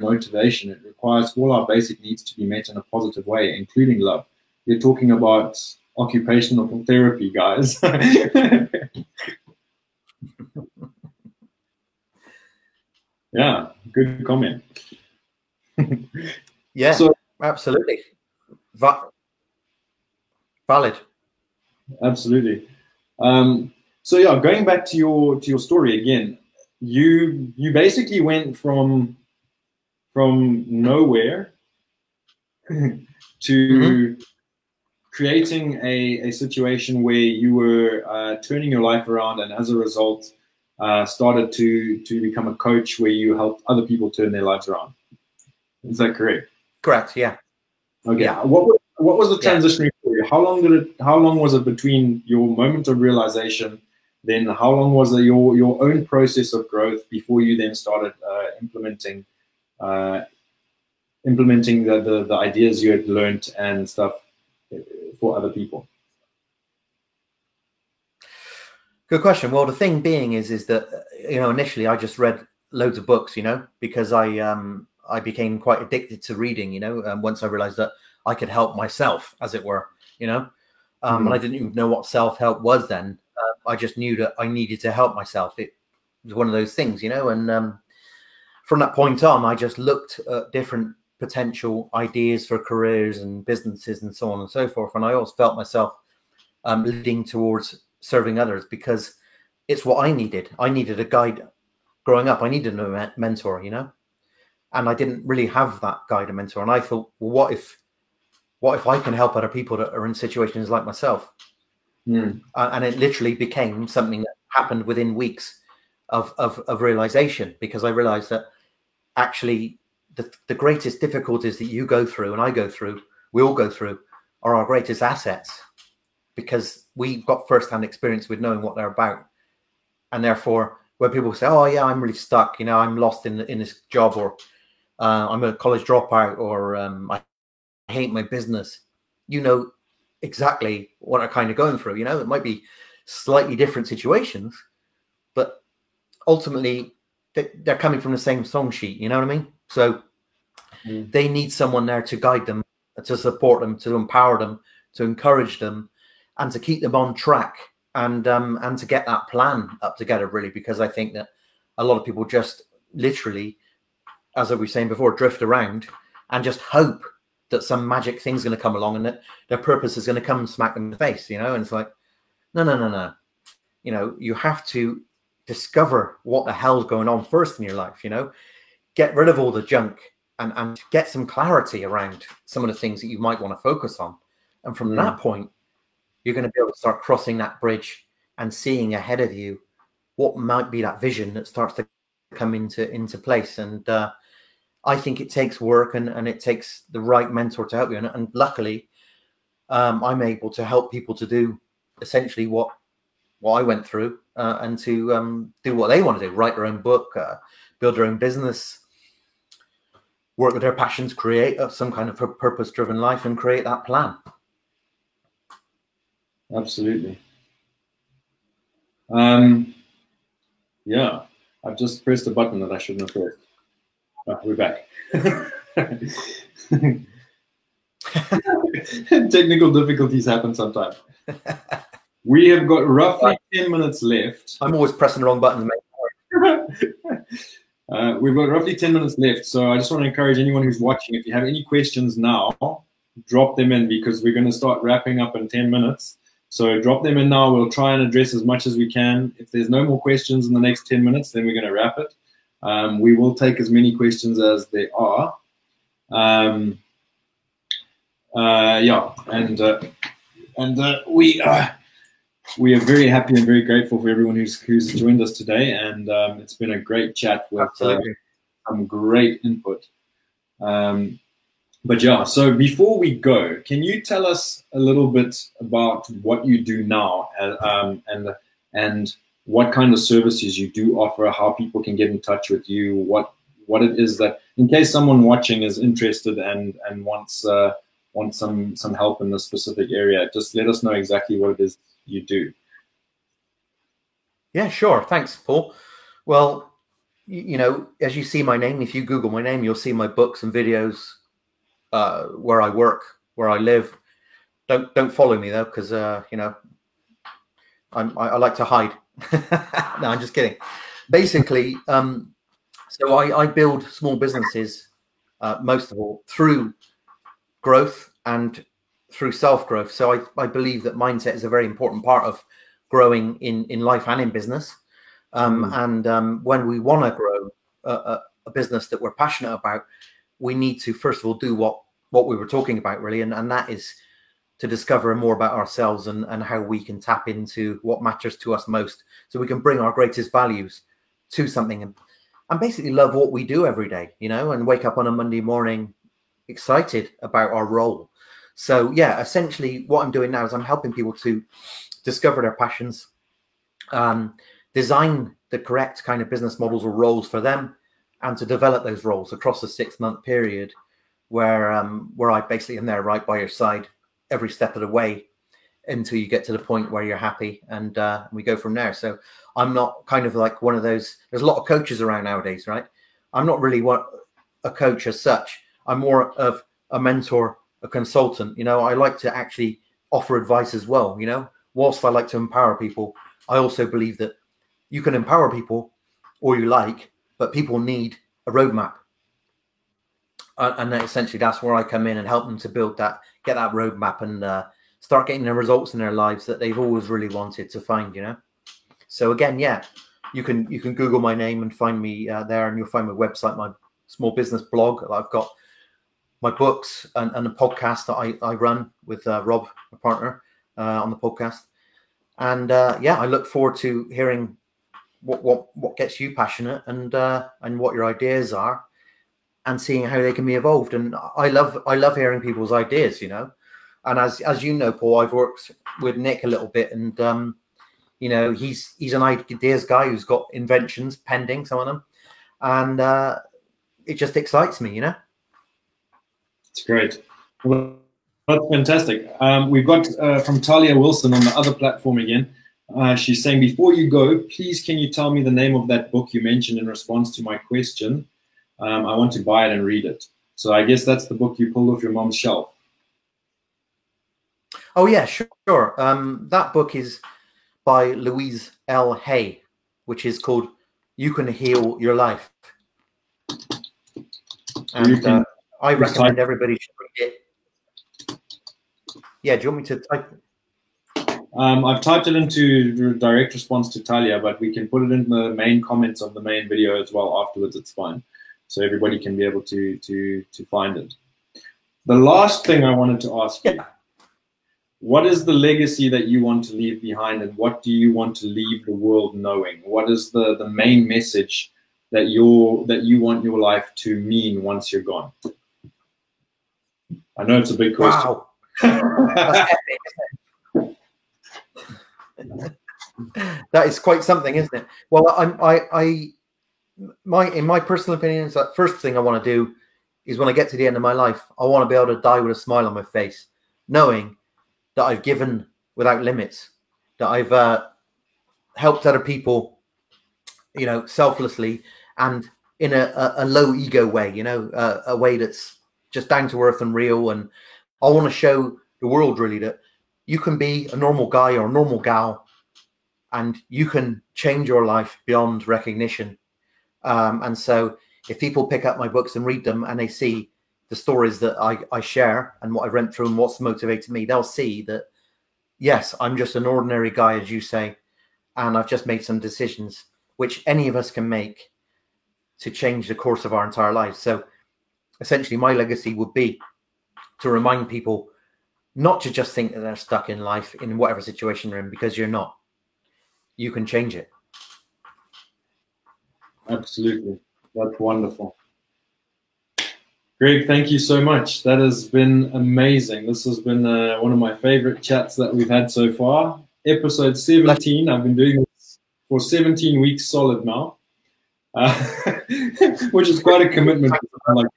motivation. It requires all our basic needs to be met in a positive way, including love. You're talking about occupational therapy, guys. yeah, good comment. yeah, so, absolutely. Va- valid. Absolutely. Um, so yeah, going back to your to your story again, you you basically went from from nowhere to mm-hmm. creating a, a situation where you were uh, turning your life around, and as a result, uh, started to to become a coach where you helped other people turn their lives around. Is that correct? Correct. Yeah. Okay. Yeah. What was, what was the transition yeah. for How long did it? How long was it between your moment of realization? Then how long was it your your own process of growth before you then started uh, implementing uh, implementing the, the the ideas you had learned and stuff uh, for other people? Good question. Well, the thing being is, is that you know initially I just read loads of books, you know, because I um I became quite addicted to reading, you know, um, once I realized that I could help myself, as it were, you know, um, mm-hmm. and I didn't even know what self help was then. Uh, I just knew that I needed to help myself. It was one of those things, you know, and um, from that point on, I just looked at different potential ideas for careers and businesses and so on and so forth. And I always felt myself um, leading towards serving others because it's what I needed. I needed a guide growing up. I needed a mentor, you know and I didn't really have that guide and mentor. And I thought, well, what if, what if I can help other people that are in situations like myself? Mm. Uh, and it literally became something that happened within weeks of, of, of realization because I realized that actually the, the greatest difficulties that you go through and I go through, we all go through, are our greatest assets because we've got firsthand experience with knowing what they're about. And therefore, when people say, "Oh yeah, I'm really stuck," you know, I'm lost in in this job, or uh, I'm a college dropout or um, I hate my business, you know exactly what I'm kind of going through. You know, it might be slightly different situations, but ultimately they're coming from the same song sheet. You know what I mean? So mm. they need someone there to guide them, to support them, to empower them, to encourage them, and to keep them on track and um, and to get that plan up together. Really, because I think that a lot of people just literally as I was saying before, drift around and just hope that some magic thing's going to come along and that their purpose is going to come and smack them in the face, you know? And it's like, no, no, no, no. You know, you have to discover what the hell's going on first in your life, you know? Get rid of all the junk and, and get some clarity around some of the things that you might want to focus on. And from mm. that point, you're going to be able to start crossing that bridge and seeing ahead of you what might be that vision that starts to come into into place. And uh, I think it takes work and, and it takes the right mentor to help you. And, and luckily, um, I'm able to help people to do essentially what what I went through uh, and to um, do what they want to do, write their own book, uh, build their own business, work with their passions, create some kind of purpose driven life and create that plan. Absolutely. Um, yeah, I've just pressed a button that I shouldn't have pressed. Oh, we're back. Technical difficulties happen sometimes. We have got roughly 10 minutes left. I'm always pressing the wrong button. mate. uh, we've got roughly 10 minutes left. So I just want to encourage anyone who's watching, if you have any questions now, drop them in because we're going to start wrapping up in 10 minutes. So drop them in now. We'll try and address as much as we can. If there's no more questions in the next 10 minutes, then we're going to wrap it. Um, we will take as many questions as there are. Um, uh, yeah, and uh, and uh, we uh, we are very happy and very grateful for everyone who's who's joined us today, and um, it's been a great chat with uh, some great input. Um, but yeah, so before we go, can you tell us a little bit about what you do now, uh, um, and and what kind of services you do offer, how people can get in touch with you, what what it is that, in case someone watching is interested and and wants uh, wants some some help in this specific area, just let us know exactly what it is you do. Yeah, sure. Thanks, Paul. Well, you know, as you see my name, if you Google my name, you'll see my books and videos, uh, where I work, where I live. Don't don't follow me though, because uh, you know, I'm, I, I like to hide. no, I'm just kidding. Basically, um, so I, I build small businesses, uh, most of all through growth and through self growth. So I, I believe that mindset is a very important part of growing in, in life and in business. Um, mm. And um, when we want to grow a, a, business that we're passionate about, we need to first of all do what what we were talking about really, and, and that is to discover more about ourselves and, and how we can tap into what matters to us most, so we can bring our greatest values to something and, and basically love what we do every day, you know, and wake up on a Monday morning excited about our role. So yeah, essentially what I'm doing now is I'm helping people to discover their passions, um, design the correct kind of business models or roles for them, and to develop those roles across a six month period where um, where I basically am there right by your side every step of the way until you get to the point where you're happy and uh, we go from there. So I'm not kind of like one of those. There's a lot of coaches around nowadays, right? I'm not really what a coach as such. I'm more of a mentor, a consultant. You know, I like to actually offer advice as well. You know, whilst I like to empower people, I also believe that you can empower people or you like, but people need a roadmap. Uh, and essentially, that's where I come in and help them to build that, get that roadmap, and uh, start getting the results in their lives that they've always really wanted to find. You know. So again, yeah, you can you can Google my name and find me uh, there, and you'll find my website, my small business blog. I've got my books and, and a podcast that I, I run with uh, Rob, my partner, uh, on the podcast. And uh, yeah, I look forward to hearing what what what gets you passionate and uh, and what your ideas are, and seeing how they can be evolved. And I love I love hearing people's ideas, you know. And as as you know, Paul, I've worked with Nick a little bit, and um, you know he's he's an ideas guy who's got inventions pending, some of them, and uh, it just excites me, you know. It's great. That's fantastic. Um, we've got uh, from Talia Wilson on the other platform again. Uh, she's saying, before you go, please can you tell me the name of that book you mentioned in response to my question? Um, I want to buy it and read it. So I guess that's the book you pulled off your mom's shelf. Oh yeah, sure. Um, that book is by Louise L. Hay, which is called "You Can Heal Your Life." And uh, I recommend everybody should read it. Yeah, do you want me to type? Um, I've typed it into direct response to Talia, but we can put it in the main comments of the main video as well afterwards. It's fine, so everybody can be able to to to find it. The last thing I wanted to ask you: What is the legacy that you want to leave behind, and what do you want to leave the world knowing? What is the the main message that you that you want your life to mean once you're gone? I know it's a big question. Wow. that is quite something, isn't it? Well, I'm, I, I, my, in my personal opinion, that first thing I want to do is when I get to the end of my life, I want to be able to die with a smile on my face, knowing that I've given without limits, that I've uh, helped other people, you know, selflessly and in a, a, a low ego way, you know, uh, a way that's just down to earth and real. And I want to show the world really that you can be a normal guy or a normal gal and you can change your life beyond recognition Um, and so if people pick up my books and read them and they see the stories that I, I share and what I've went through and what's motivated me, they'll see that, yes, I'm just an ordinary guy, as you say, and I've just made some decisions which any of us can make to change the course of our entire lives. So essentially, my legacy would be to remind people not to just think that they're stuck in life in whatever situation they're in, because you're not. You can change it. Absolutely. That's wonderful. Greg, thank you so much. That has been amazing. This has been uh, one of my favorite chats that we've had so far. Episode 17. I've been doing this for 17 weeks solid now, uh, which is quite a commitment. Like,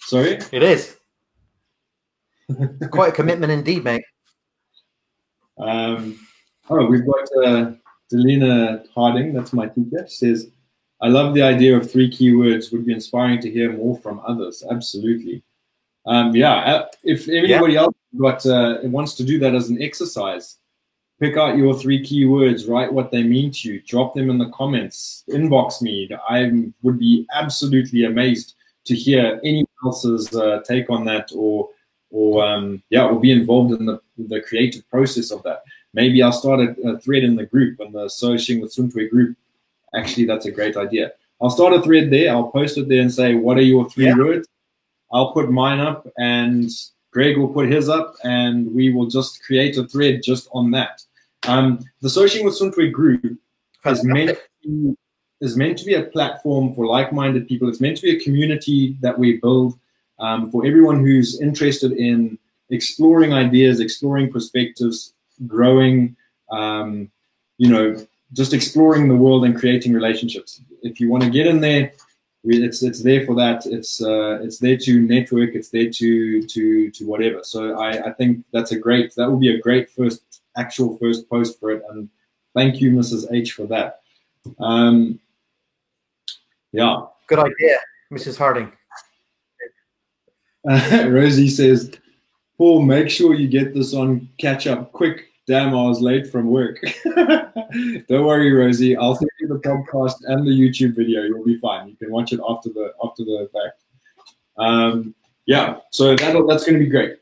sorry? It is. quite a commitment indeed, mate. Um, oh, we've got uh, Delina Harding, that's my teacher, says, I love the idea of three keywords. Would be inspiring to hear more from others. Absolutely. Um, yeah, uh, if anybody yeah. else but, uh, wants to do that as an exercise, pick out your three keywords, write what they mean to you, drop them in the comments, inbox me. I would be absolutely amazed to hear anyone else's uh, take on that or or um, yeah, or be involved in the, the creative process of that. Maybe I'll start a, a thread in the group, in the Searching with Suntwe group. Actually, that's a great idea. I'll start a thread there. I'll post it there and say, what are your three yeah. words? I'll put mine up and Greg will put his up and we will just create a thread just on that. Um, the Searching with Suntwe group is meant, to, is meant to be a platform for like-minded people. It's meant to be a community that we build um, for everyone who's interested in exploring ideas, exploring perspectives, growing, um, you know, just exploring the world and creating relationships. If you want to get in there, it's it's there for that. It's uh, it's there to network. It's there to to to whatever. So I, I think that's a great. That will be a great first actual first post for it. And thank you, Mrs. H, for that. Um, yeah. Good idea, Mrs. Harding. Uh, Rosie says, Paul, make sure you get this on catch up quick. Damn, I was late from work. Don't worry, Rosie. I'll send you the podcast and the YouTube video. You'll be fine. You can watch it after the after the fact. Um, yeah, so that that's going to be great.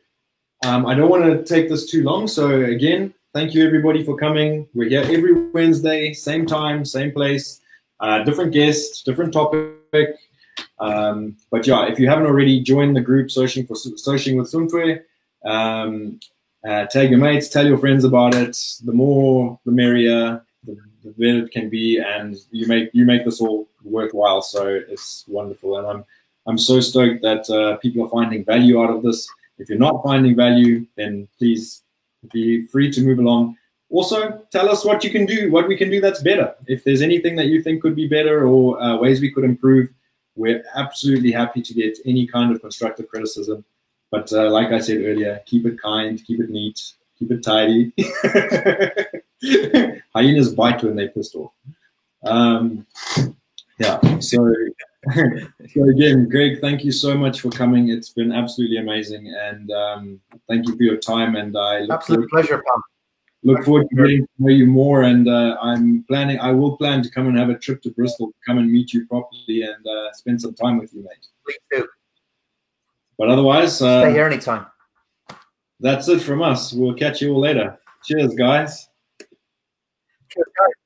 Um, I don't want to take this too long. So again, thank you everybody for coming. We're here every Wednesday, same time, same place, uh, different guests, different topic. Um, but yeah, if you haven't already joined the group searching for searching with Suntwe, um, uh, tag your mates, tell your friends about it. The more, the merrier. The, the better it can be, and you make you make this all worthwhile. So it's wonderful, and I'm I'm so stoked that uh, people are finding value out of this. If you're not finding value, then please be free to move along. Also, tell us what you can do, what we can do that's better. If there's anything that you think could be better or uh, ways we could improve, we're absolutely happy to get any kind of constructive criticism. But uh, like I said earlier, keep it kind, keep it neat, keep it tidy. Hyenas bite when they're pissed off. Um, yeah, so, so again, Greg, thank you so much for coming. It's been absolutely amazing, and um, thank you for your time. And I look absolute pleasure, Pam look forward to getting to know you more. And uh, I'm planning, I will plan to come and have a trip to Bristol, come and meet you properly and uh, spend some time with you, mate. Please do. But otherwise, uh, stay here anytime. That's it from us. We'll catch you all later. Cheers, guys. Cheers, guys.